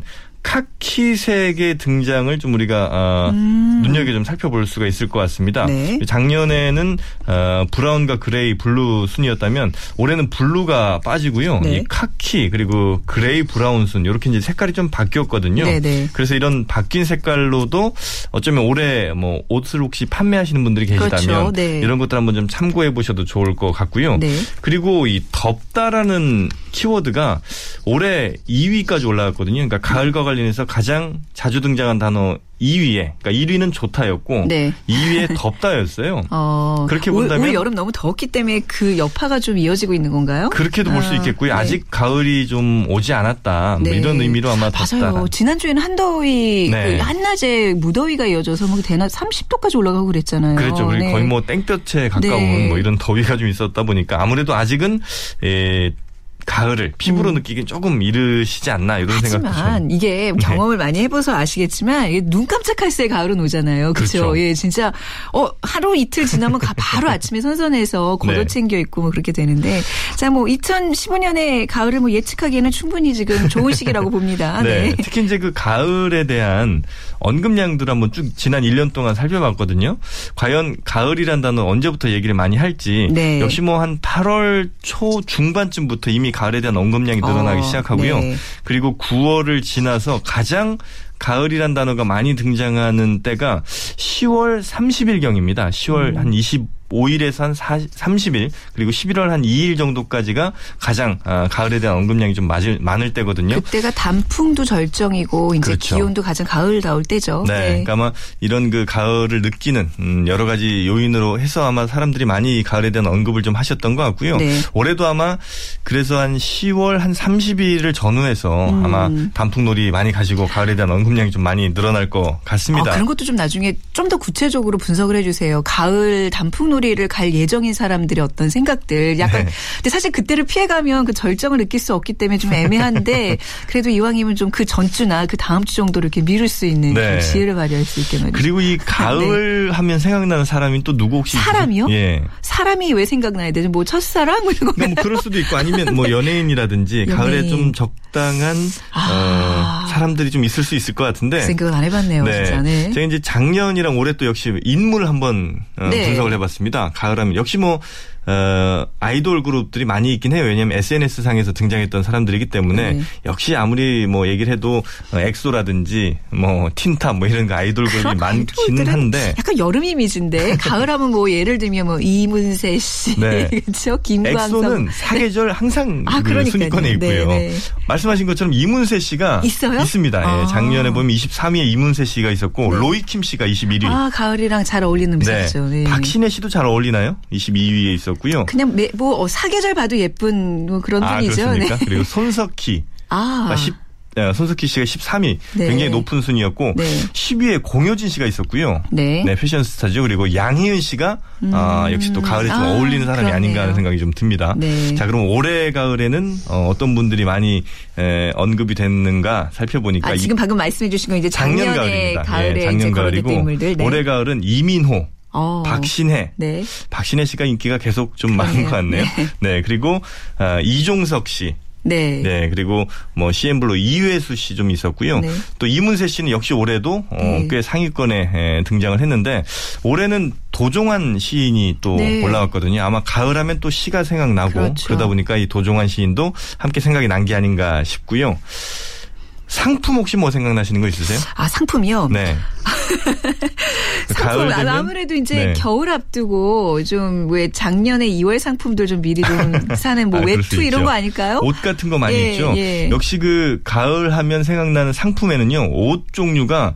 [SPEAKER 5] 카키색의 등장을 좀 우리가 어, 눈여겨 좀 살펴볼 수가 있을 것 같습니다.
[SPEAKER 1] 음. 네.
[SPEAKER 5] 작년에는 어, brown과 gray, blue 순이었다면 올해는 blue가 빠지고요.
[SPEAKER 1] 네.
[SPEAKER 5] 이 카키 그리고 gray, brown 순 이렇게 이제 색깔이 좀 바뀌었거든요.
[SPEAKER 1] 네, 네.
[SPEAKER 5] 그래서 이런 바뀐 색깔로도 어쩌면 올해 뭐 옷을 혹시 판매하시는 분들이 계시다면
[SPEAKER 1] 그렇죠. 네.
[SPEAKER 5] 이런 것들 한번 좀 참고해 보셔도 좋을 것 같고요.
[SPEAKER 1] 네.
[SPEAKER 5] 그리고 이 덥다라는 키워드가 올해 2위까지 올라갔거든요. 그러니까 가을과 관련 해서 가장 자주 등장한 단어 2위에, 그러니까 1위는 좋다였고
[SPEAKER 1] 네.
[SPEAKER 5] 2위에 덥다였어요.
[SPEAKER 1] 어,
[SPEAKER 5] 그렇게
[SPEAKER 1] 올-
[SPEAKER 5] 본다면
[SPEAKER 1] 올 여름 너무 더웠기 때문에 그 여파가 좀 이어지고 있는 건가요?
[SPEAKER 5] 그렇게도 볼수
[SPEAKER 1] 아,
[SPEAKER 5] 있겠고요.
[SPEAKER 1] 네.
[SPEAKER 5] 아직 가을이 좀 오지 않았다. 뭐
[SPEAKER 1] 네.
[SPEAKER 5] 이런 의미로 아마 덥다.
[SPEAKER 1] 맞아요. 지난주에는 한더위,
[SPEAKER 5] 네.
[SPEAKER 1] 그 한낮에 무더위가 이어져서 뭐 대낮 30도까지 올라가고 그랬잖아요.
[SPEAKER 5] 그렇죠.
[SPEAKER 1] 네.
[SPEAKER 5] 거의 뭐 땡볕에 가까운
[SPEAKER 1] 네.
[SPEAKER 5] 뭐 이런 더위가 좀 있었다 보니까 아무래도 아직은 에, 가을을 피부로 느끼긴 조금 이르시지 않나 이런 생각도 좀.
[SPEAKER 1] 음. 하지만 이게 경험을 많이 해봐서 아시겠지만 이게 눈 깜짝할 새 가을은 오잖아요. 그렇죠?
[SPEAKER 5] 그렇죠.
[SPEAKER 1] 예, 진짜 어 하루 이틀 지나면 가- 바로 아침에 선선해서 겉옷
[SPEAKER 5] 네.
[SPEAKER 1] 챙겨 입고 뭐 그렇게 되는데 자 뭐 2015년의 가을을 뭐 예측하기에는 충분히 지금 좋은 시기라고 봅니다.
[SPEAKER 5] 네.
[SPEAKER 1] 네.
[SPEAKER 5] 특히 이제 그 가을에 대한 언급량들 한번 쭉 지난 1년 동안 살펴봤거든요. 과연 가을이란 단어 언제부터 얘기를 많이 할지
[SPEAKER 1] 네.
[SPEAKER 5] 역시 뭐 한 8월 초 중반쯤부터 이미 가을에 대한 언급량이 늘어나기
[SPEAKER 1] 어,
[SPEAKER 5] 시작하고요.
[SPEAKER 1] 네.
[SPEAKER 5] 그리고 9월을 지나서 가장 가을이란 단어가 많이 등장하는 때가 10월 30일경입니다. 10월
[SPEAKER 1] 음.
[SPEAKER 5] 한 25일에서 한 40, 30일 그리고 11월 한 2일 정도까지가 가장 아, 가을에 대한 언급량이 좀 맞을, 많을 때거든요.
[SPEAKER 1] 그때가 단풍도 절정이고 이제
[SPEAKER 5] 그렇죠.
[SPEAKER 1] 기온도 가장 가을다울 때죠.
[SPEAKER 5] 네, 그러니까 아마 이런 그 가을을 느끼는 음, 여러 가지 요인으로 해서 아마 사람들이 많이 가을에 대한 언급을 좀 하셨던 것 같고요.
[SPEAKER 1] 네.
[SPEAKER 5] 올해도 아마 그래서 한 10월 한 30일을 전후해서
[SPEAKER 1] 음.
[SPEAKER 5] 아마 단풍놀이 많이 가시고 가을에 대한 언급량이 좀 많이 늘어날 것 같습니다.
[SPEAKER 1] 아, 그런 것도 좀 나중에 좀 더 구체적으로 분석을 해주세요. 가을 단풍놀이 를 갈 예정인 사람들의 어떤 생각들. 약간
[SPEAKER 5] 네.
[SPEAKER 1] 근데 사실 그때를 피해가면 그 절정을 느낄 수 없기 때문에 좀 애매한데 그래도 이왕이면 좀 그 전주나 그 다음 주 정도로 이렇게 미룰 수 있는
[SPEAKER 5] 네.
[SPEAKER 1] 좀 지혜를 발휘할 수 있게 말이죠.
[SPEAKER 5] 그리고 이 가을 하면 생각나는 사람이 또 누구 혹시
[SPEAKER 1] 네. 사람이요?
[SPEAKER 5] 예.
[SPEAKER 1] 사람이 왜 생각나야 되죠? 뭐 첫사랑 뭐 이런 거.
[SPEAKER 5] 그러니까 뭐 그럴 수도 있고 아니면 뭐 연예인이라든지
[SPEAKER 1] 연예인.
[SPEAKER 5] 가을에 좀 적당한
[SPEAKER 1] 아.
[SPEAKER 5] 어, 사람들이 좀 있을 수 있을 것 같은데
[SPEAKER 1] 그 생각을 안 해봤네요, 진짜. 네.
[SPEAKER 5] 제가 이제 작년이랑 올해 또 역시 인물 한번 어,
[SPEAKER 1] 네.
[SPEAKER 5] 분석을 해봤습니다. 가을하면 역시 뭐 어, 아이돌 그룹들이 많이 있긴 해요. 왜냐하면 SNS 상에서 등장했던 사람들이기 때문에
[SPEAKER 1] 네.
[SPEAKER 5] 역시 아무리 뭐 얘기를 해도 어, 엑소라든지 뭐 틴탑 뭐 이런 거 아이돌 그룹이
[SPEAKER 1] 아이돌들은
[SPEAKER 5] 한데
[SPEAKER 1] 약간 여름 이미지인데 가을하면 뭐 예를 들면 뭐 이문세 씨,
[SPEAKER 5] 네.
[SPEAKER 1] 그렇죠? 김광석.
[SPEAKER 5] 엑소는 사계절 항상
[SPEAKER 1] 아,
[SPEAKER 5] 그. 순위권에 있고요.
[SPEAKER 1] 네, 네.
[SPEAKER 5] 말씀하신 것처럼 이문세 씨가
[SPEAKER 1] 있어요?
[SPEAKER 5] 있습니다.
[SPEAKER 1] 아.
[SPEAKER 5] 예, 작년에 보면 23위에 이문세 씨가 있었고 로이킴 씨가 21위.
[SPEAKER 1] 아 가을이랑 잘 어울리는 음색이죠. 네.
[SPEAKER 5] 박신혜 씨도 잘 어울리나요? 22위에 있었고 요.
[SPEAKER 1] 그냥 매, 뭐 어, 사계절 봐도 예쁜 뭐 그런
[SPEAKER 5] 아,
[SPEAKER 1] 분이죠.
[SPEAKER 5] 그렇습니까?
[SPEAKER 1] 네.
[SPEAKER 5] 그리고 손석희.
[SPEAKER 1] 아,
[SPEAKER 5] 아, 10, 어, 손석희 씨가 13위.
[SPEAKER 1] 네.
[SPEAKER 5] 굉장히 높은 순위였고
[SPEAKER 1] 네.
[SPEAKER 5] 10위에 공효진 씨가 있었고요.
[SPEAKER 1] 네.
[SPEAKER 5] 패션 스타죠. 그리고 양희은 씨가 아, 역시 또 가을에 좀
[SPEAKER 1] 아,
[SPEAKER 5] 어울리는 사람이
[SPEAKER 1] 그러네요.
[SPEAKER 5] 아닌가 하는 생각이 좀 듭니다.
[SPEAKER 1] 네.
[SPEAKER 5] 자, 그럼 올해 가을에는 어, 떤 분들이 많이 에, 언급이 됐는가 살펴보니까
[SPEAKER 1] 아,
[SPEAKER 5] 이-
[SPEAKER 1] 지금 방금 말씀해 주신 건 이제
[SPEAKER 5] 작년 가을입니다.
[SPEAKER 1] 가을에
[SPEAKER 5] 예,
[SPEAKER 1] 이제
[SPEAKER 5] 작년 가을이고.
[SPEAKER 1] 네.
[SPEAKER 5] 올해 가을은 이민호,
[SPEAKER 1] 어.
[SPEAKER 5] 박신혜,
[SPEAKER 1] 네.
[SPEAKER 5] 박신혜 씨가 인기가 계속 좀 많은 것 같네요. 네, 그리고 아, 이종석 씨,
[SPEAKER 1] 네.
[SPEAKER 5] 네, 그리고 뭐 CN블루 이회수 씨 좀 있었고요.
[SPEAKER 1] 네.
[SPEAKER 5] 또 이문세 씨는 역시 올해도 어,
[SPEAKER 1] 네.
[SPEAKER 5] 꽤 상위권에 에, 등장을 했는데 올해는 도종환 시인이 또
[SPEAKER 1] 네.
[SPEAKER 5] 올라왔거든요. 아마 가을하면 또 시가 생각나고
[SPEAKER 1] 그렇죠.
[SPEAKER 5] 그러다 보니까 이 도종환 시인도 함께 생각이 난 게 아닌가 싶고요. 상품 혹시 뭐 생각나시는 거 있으세요?
[SPEAKER 1] 아 상품이요.
[SPEAKER 5] 네.
[SPEAKER 1] 상품
[SPEAKER 5] 가을 되면?
[SPEAKER 1] 아무래도 이제
[SPEAKER 5] 네.
[SPEAKER 1] 겨울 앞두고 좀 왜 작년에 2월 상품들 좀 미리 좀 사는 뭐
[SPEAKER 5] 아,
[SPEAKER 1] 외투 이런
[SPEAKER 5] 있죠.
[SPEAKER 1] 거 아닐까요?
[SPEAKER 5] 옷 같은 거 많이
[SPEAKER 1] 예,
[SPEAKER 5] 있죠.
[SPEAKER 1] 예.
[SPEAKER 5] 역시 그 가을 하면 생각나는 상품에는요. 옷 종류가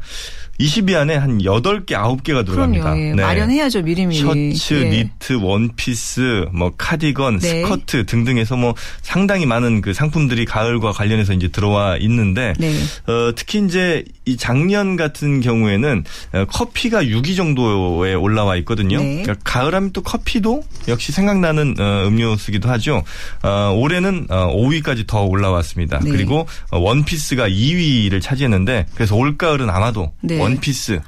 [SPEAKER 5] 20위 안에 한 8개, 9개가 들어갑니다.
[SPEAKER 1] 예.
[SPEAKER 5] 네.
[SPEAKER 1] 마련해야죠 미리미리.
[SPEAKER 5] 셔츠,
[SPEAKER 1] 예.
[SPEAKER 5] 니트, 원피스, 뭐 카디건,
[SPEAKER 1] 네.
[SPEAKER 5] 스커트 등등해서 뭐 상당히 많은 그 상품들이 가을과 관련해서 이제 들어와 있는데
[SPEAKER 1] 네.
[SPEAKER 5] 어, 특히 이제 이 작년 같은 경우에는 어, 커피가 6위 정도에 올라와 있거든요.
[SPEAKER 1] 네.
[SPEAKER 5] 그러니까 가을하면 또 커피도 역시 생각나는 어, 음료수기도 하죠. 어, 올해는 어, 5위까지 더 올라왔습니다.
[SPEAKER 1] 네.
[SPEAKER 5] 그리고 어, 원피스가 2위를 차지했는데 그래서 올 가을은 아마도
[SPEAKER 1] 네.
[SPEAKER 5] 원피스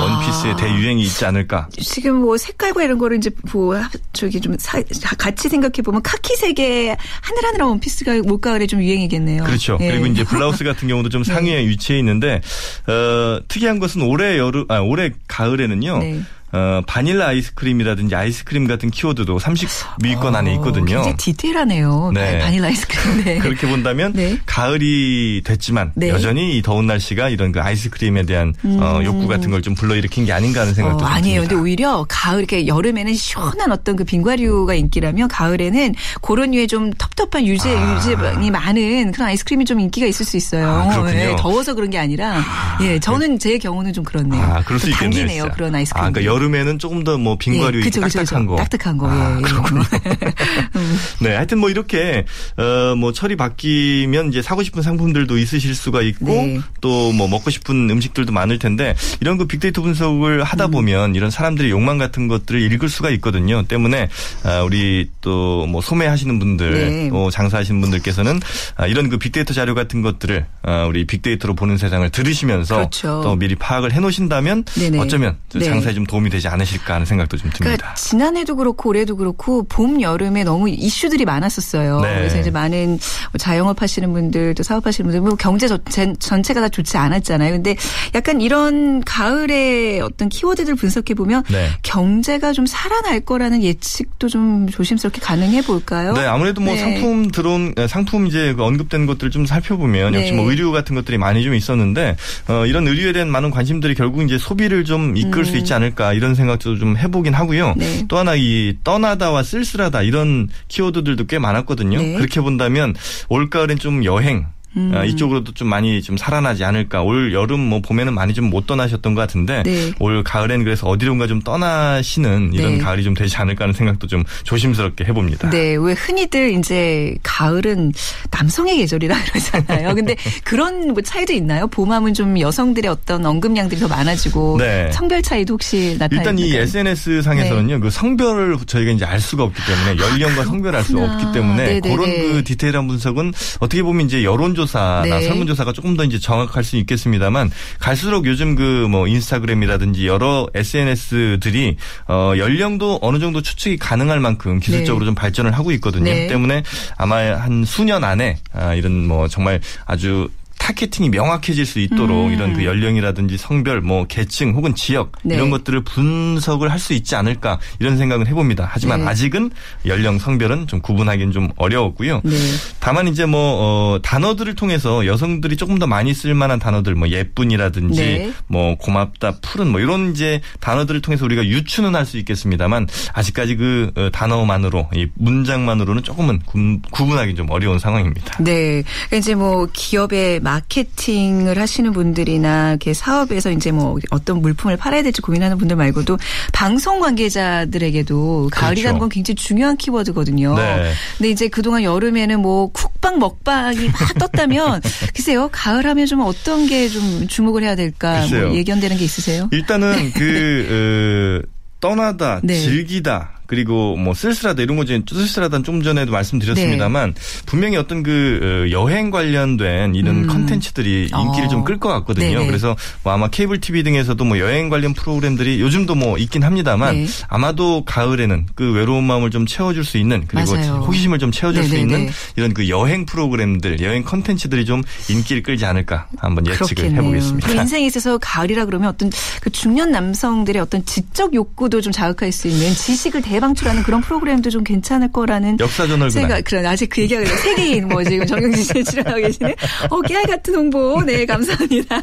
[SPEAKER 5] 원피스의
[SPEAKER 1] 아.
[SPEAKER 5] 대유행이 있지 않을까.
[SPEAKER 1] 지금 뭐 색깔과 이런 거를 이제 뭐 저기 좀 사- 같이 생각해 보면 카키색의 하늘하늘한 원피스가 올가을에 좀 유행이겠네요.
[SPEAKER 5] 그렇죠.
[SPEAKER 1] 예.
[SPEAKER 5] 그리고 이제 블라우스 같은 경우도 좀 상위에 위치해 있는데 어, 특이한 것은 올해 여름 아 올해 가을에는요.
[SPEAKER 1] 네.
[SPEAKER 5] 어, 바닐라 아이스크림이라든지 아이스크림 같은 키워드도 30위권 안에
[SPEAKER 1] 어,
[SPEAKER 5] 있거든요.
[SPEAKER 1] 굉장히 디테일하네요.
[SPEAKER 5] 네.
[SPEAKER 1] 바닐라 아이스크림. 네.
[SPEAKER 5] 그렇게 본다면
[SPEAKER 1] 네.
[SPEAKER 5] 가을이 됐지만
[SPEAKER 1] 네.
[SPEAKER 5] 여전히 이 더운 날씨가 이런 그 아이스크림에 대한 어, 욕구 같은 걸 좀 불러일으킨 게 아닌가 하는 생각도
[SPEAKER 1] 음. 어,
[SPEAKER 5] 좀
[SPEAKER 1] 아니에요. 근데
[SPEAKER 5] 듭니다.
[SPEAKER 1] 오히려 가을 이렇게 여름에는 시원한 어떤 그 빙과류가 인기라면 가을에는 그런 류의 좀 텁텁한 유제
[SPEAKER 5] 아.
[SPEAKER 1] 유제이 많은 그런 아이스크림이 좀 인기가 있을 수 있어요.
[SPEAKER 5] 아, 그렇군요.
[SPEAKER 1] 예, 더워서 그런 게 아니라 예, 저는 제 경우는 좀 그렇네요.
[SPEAKER 5] 아, 그럴
[SPEAKER 1] 수좀
[SPEAKER 5] 있겠네요.
[SPEAKER 1] 당기네요.
[SPEAKER 5] 진짜.
[SPEAKER 1] 그런 아이스크림.
[SPEAKER 5] 아, 그러니까 여름 에는 조금 더 뭐 빙과류
[SPEAKER 1] 예, 그쵸,
[SPEAKER 5] 딱딱한
[SPEAKER 1] 그쵸.
[SPEAKER 5] 거.
[SPEAKER 1] 딱딱한 거.
[SPEAKER 5] 아,
[SPEAKER 1] 예, 예.
[SPEAKER 5] 그렇군요. 네, 하여튼 뭐 이렇게 어뭐 철이 바뀌면 이제 사고 싶은 상품들도 있으실 수가 있고
[SPEAKER 1] 네.
[SPEAKER 5] 또뭐 먹고 싶은 음식들도 많을 텐데 이런 그 빅데이터 분석을
[SPEAKER 1] 음.
[SPEAKER 5] 하다 보면 이런 사람들의 욕망 같은 것들을 읽을 수가 있거든요. 때문에 아, 우리 또 뭐 소매하시는 분들
[SPEAKER 1] 네.
[SPEAKER 5] 또 장사하시는 분들께서는 아, 이런 그 빅데이터 자료 같은 것들을 아, 우리 빅데이터로 보는 세상을 들으시면서
[SPEAKER 1] 그렇죠.
[SPEAKER 5] 또 미리 파악을 해놓으신다면
[SPEAKER 1] 네네.
[SPEAKER 5] 어쩌면
[SPEAKER 1] 네.
[SPEAKER 5] 장사에 좀 도움이 되지 않으실까 하는 생각도 좀 듭니다.
[SPEAKER 1] 그러니까 지난해도 그렇고 올해도 그렇고 봄 여름에 너무 이슈 들이 많았었어요.
[SPEAKER 5] 네.
[SPEAKER 1] 그래서 이제 많은 뭐 자영업 하시는 분들 또 사업하시는 분들 뭐 경제 전- 전체가 다 좋지 않았잖아요. 근데 약간 이런 가을에 어떤 키워드들 분석해 보면
[SPEAKER 5] 네.
[SPEAKER 1] 경제가 좀 살아날 거라는 예측도 좀 조심스럽게 가능해 볼까요?
[SPEAKER 5] 네, 아무래도 뭐
[SPEAKER 1] 네.
[SPEAKER 5] 상품 들어온 에, 상품 이제 그 언급된 것들 좀 살펴보면 역시
[SPEAKER 1] 네.
[SPEAKER 5] 뭐 의류 같은 것들이 많이 좀 있었는데 어, 이런 의류에 대한 많은 관심들이 결국 이제 소비를 좀 이끌 수 있지 않을까 이런 생각도 좀 해보긴 하고요.
[SPEAKER 1] 음. 네.
[SPEAKER 5] 또 하나 이 떠나다와 쓸쓸하다 이런 키워드 들도 꽤 많았거든요.
[SPEAKER 1] 네.
[SPEAKER 5] 그렇게 본다면 올가을엔 좀 여행
[SPEAKER 1] 음.
[SPEAKER 5] 아, 이쪽으로도 좀 많이 좀 살아나지 않을까. 올 여름 뭐 봄에는 많이 좀 못 떠나셨던 것 같은데
[SPEAKER 1] 네.
[SPEAKER 5] 올 가을엔 그래서 어디론가 좀 떠나시는 이런
[SPEAKER 1] 네.
[SPEAKER 5] 가을이 좀 되지 않을까 하는 생각도 좀 조심스럽게 해봅니다.
[SPEAKER 1] 네, 왜 흔히들 이제 가을은 남성의 계절이라 그러잖아요. 근데 그런 뭐 차이도 있나요? 봄하면 좀 여성들의 어떤 언급량들이 더 많아지고
[SPEAKER 5] 네.
[SPEAKER 1] 성별 차이도 혹시 나타나요?
[SPEAKER 5] 일단 이 SNS 상에서는요, 그 성별을 저희가 이제 알 수가 없기 때문에 연령과 성별을 알
[SPEAKER 1] 아, 그렇구나.
[SPEAKER 5] 없기 때문에
[SPEAKER 1] 네네네.
[SPEAKER 5] 그런 그 디테일한 분석은 어떻게 보면 이제 여론조 사나
[SPEAKER 1] 네.
[SPEAKER 5] 설문조사가 조금 더 이제 정확할 수 있겠습니다만 갈수록 요즘 그 뭐 인스타그램이라든지 여러 SNS들이 어 연령도 어느 정도 추측이 가능할 만큼 기술적으로
[SPEAKER 1] 네.
[SPEAKER 5] 좀 발전을 하고 있거든요.
[SPEAKER 1] 네.
[SPEAKER 5] 때문에 아마 한 수년 안에 아 이런 뭐 정말 아주 타겟팅이 명확해질 수 있도록
[SPEAKER 1] 음.
[SPEAKER 5] 이런 그 연령이라든지 성별, 뭐 계층 혹은 지역
[SPEAKER 1] 네.
[SPEAKER 5] 이런 것들을 분석을 할 수 있지 않을까 이런 생각을 해봅니다. 하지만
[SPEAKER 1] 네.
[SPEAKER 5] 아직은 연령, 성별은 좀 구분하기는 좀 어려웠고요.
[SPEAKER 1] 네.
[SPEAKER 5] 다만 이제 뭐 어, 단어들을 통해서 여성들이 조금 더 많이 쓸 만한 단어들, 뭐 예쁜이라든지
[SPEAKER 1] 네.
[SPEAKER 5] 뭐 고맙다, 푸른 뭐 이런 이제 단어들을 통해서 우리가 유추는 할 수 있겠습니다만 아직까지 그 어, 단어만으로 이 문장만으로는 조금은 구, 구분하기 좀 어려운 상황입니다.
[SPEAKER 1] 네. 그러니까 이제 뭐 기업의 마케팅을 하시는 분들이나 이렇게 사업에서 이제 뭐 어떤 물품을 팔아야 될지 고민하는 분들 말고도 방송 관계자들에게도 가을이라는
[SPEAKER 5] 그렇죠.
[SPEAKER 1] 건 굉장히 중요한 키워드거든요.
[SPEAKER 5] 네.
[SPEAKER 1] 근데 이제 그동안 여름에는 뭐 쿡방 먹방이 막 떴다면 글쎄요. 가을 하면 좀 어떤 게 좀 주목을 해야 될까 뭐. 예견되는 게 있으세요?
[SPEAKER 5] 일단은 그 어, 떠나다,
[SPEAKER 1] 네.
[SPEAKER 5] 즐기다. 그리고 뭐 쓸쓸하다 이런 거 이제 쓸쓸하다는 좀 전에도 말씀드렸습니다만
[SPEAKER 1] 네.
[SPEAKER 5] 분명히 어떤 그 어, 여행 관련된 이런
[SPEAKER 1] 음.
[SPEAKER 5] 컨텐츠들이 인기를
[SPEAKER 1] 어.
[SPEAKER 5] 좀끌 것 같거든요.
[SPEAKER 1] 네네.
[SPEAKER 5] 그래서 뭐 아마 케이블 TV 등에서도 뭐 여행 관련 프로그램들이 요즘도 뭐 있긴 합니다만
[SPEAKER 1] 네.
[SPEAKER 5] 아마도 가을에는 그 외로운 마음을 좀 채워줄 수 있는 그리고
[SPEAKER 1] 맞아요.
[SPEAKER 5] 호기심을 좀 채워줄 수
[SPEAKER 1] 네네네.
[SPEAKER 5] 있는 이런 그 여행 프로그램들, 여행 컨텐츠들이 좀 인기를 끌지 않을까 한번 예측을
[SPEAKER 1] 그렇겠네요.
[SPEAKER 5] 해보겠습니다.
[SPEAKER 1] 그 인생에 있어서 가을이라 그러면 어떤 그 중년 남성들의 어떤 지적 욕구도 좀 자극할 수 있는 지식을 대 방출하는 그런 프로그램도 좀 괜찮을 거라는
[SPEAKER 5] 역사 저널
[SPEAKER 1] 생각. 그런 아직 그 얘기가 그래요. 세계인 뭐 지금 정영진 씨 출연하고 계시네. 어, 깨알 같은 홍보. 네, 감사합니다.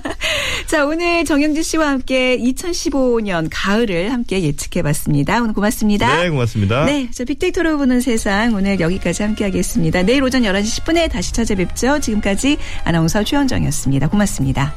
[SPEAKER 1] 자, 오늘 정영진 씨와 함께 2015년 가을을 함께 예측해봤습니다. 오늘 고맙습니다.
[SPEAKER 5] 네, 고맙습니다.
[SPEAKER 1] 네, 저 빅데이터로 보는 세상 오늘 여기까지 함께하겠습니다. 내일 오전 11시 10분에 다시 찾아뵙죠. 지금까지 아나운서 최현정이었습니다. 고맙습니다.